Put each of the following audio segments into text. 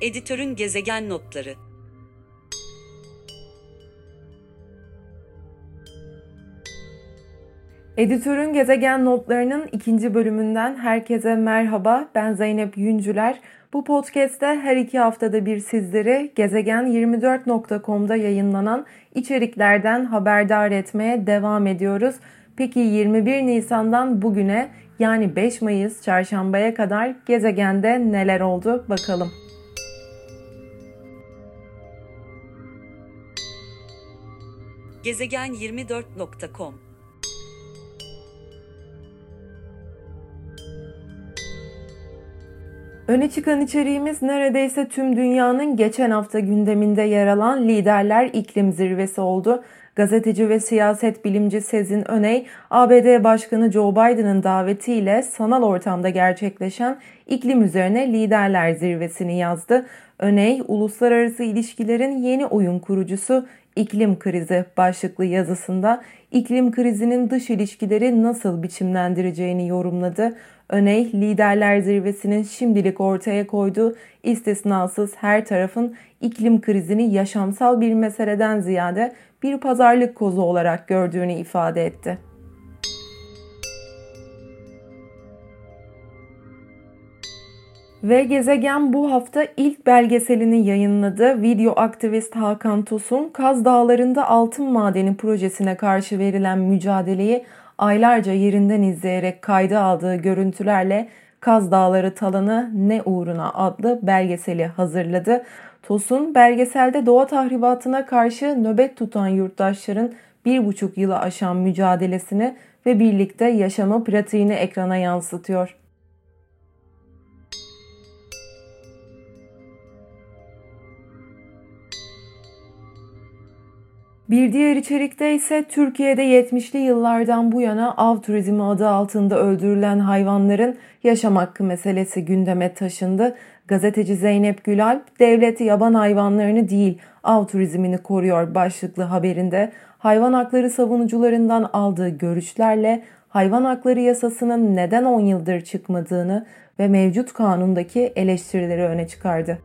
Editörün gezegen notları. Editörün gezegen notlarının ikinci bölümünden herkese merhaba. Ben Zeynep Yüncüler. Bu podcast'te her iki haftada bir sizleri gezegen24.com'da yayınlanan içeriklerden haberdar etmeye devam ediyoruz. Peki 21 Nisan'dan bugüne yani 5 Mayıs çarşambaya kadar gezegende neler oldu bakalım. Gezegen24.com Öne çıkan içeriğimiz neredeyse tüm dünyanın geçen hafta gündeminde yer alan Liderler İklim Zirvesi oldu. Gazeteci ve siyaset bilimci Sezin Öney, ABD Başkanı Joe Biden'ın davetiyle sanal ortamda gerçekleşen iklim üzerine liderler zirvesini yazdı. Öney, uluslararası ilişkilerin yeni oyun kurucusu iklim krizi başlıklı yazısında iklim krizinin dış ilişkileri nasıl biçimlendireceğini yorumladı. Öney, liderler zirvesinin şimdilik ortaya koyduğu istisnasız her tarafın iklim krizini yaşamsal bir meseleden ziyade bir pazarlık kozu olarak gördüğünü ifade etti. Ve Gezegen bu hafta ilk belgeselini yayınladı. Video aktivist Hakan Tosun, Kaz Dağları'nda altın madeni projesine karşı verilen mücadeleyi aylarca yerinden izleyerek kayda aldığı görüntülerle Kaz Dağları Talanı Ne Uğruna adlı belgeseli hazırladı. Tosun belgeselde doğa tahribatına karşı nöbet tutan yurttaşların bir buçuk yılı aşan mücadelesini ve birlikte yaşamı pratiğini ekrana yansıtıyor. Bir diğer içerikte ise Türkiye'de 70'li yıllardan bu yana av turizmi adı altında öldürülen hayvanların yaşam hakkı meselesi gündeme taşındı. Gazeteci Zeynep Gülalp, devlet yaban hayvanlarını değil av turizmini koruyor başlıklı haberinde hayvan hakları savunucularından aldığı görüşlerle hayvan hakları yasasının neden 10 yıldır çıkmadığını ve mevcut kanundaki eleştirileri öne çıkardı.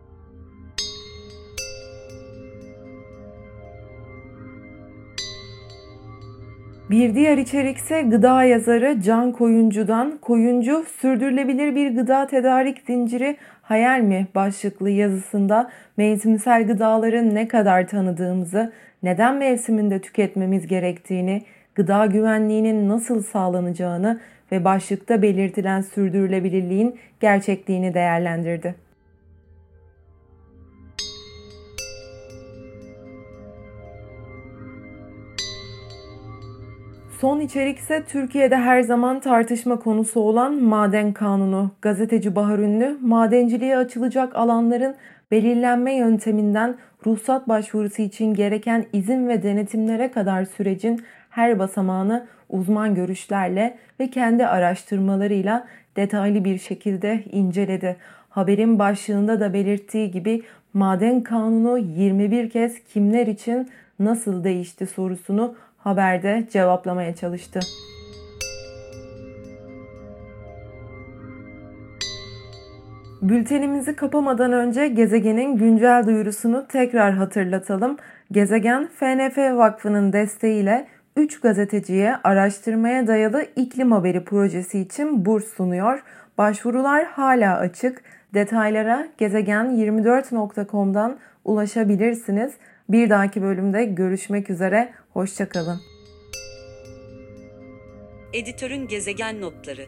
Bir diğer içerik ise gıda yazarı Can Koyuncu'dan Koyuncu sürdürülebilir bir gıda tedarik zinciri hayal mi başlıklı yazısında mevsimsel gıdaların ne kadar tanıdığımızı, neden mevsiminde tüketmemiz gerektiğini, gıda güvenliğinin nasıl sağlanacağını ve başlıkta belirtilen sürdürülebilirliğin gerçekliğini değerlendirdi. Son içerik ise Türkiye'de her zaman tartışma konusu olan maden kanunu. Gazeteci Bahar Ünlü, madenciliğe açılacak alanların belirlenme yönteminden ruhsat başvurusu için gereken izin ve denetimlere kadar sürecin her basamağını uzman görüşlerle ve kendi araştırmalarıyla detaylı bir şekilde inceledi. Haberin başlığında da belirttiği gibi maden kanunu 21 kez kimler için nasıl değişti sorusunu haberde cevaplamaya çalıştı. Bültenimizi kapamadan önce gezegenin güncel duyurusunu tekrar hatırlatalım. Gezegen FNF Vakfı'nın desteğiyle 3 gazeteciye araştırmaya dayalı iklim haberi projesi için burs sunuyor. Başvurular hala açık. Detaylara gezegen24.com'dan ulaşabilirsiniz. Bir dahaki bölümde görüşmek üzere. Hoşçakalın. Editörün gezegen notları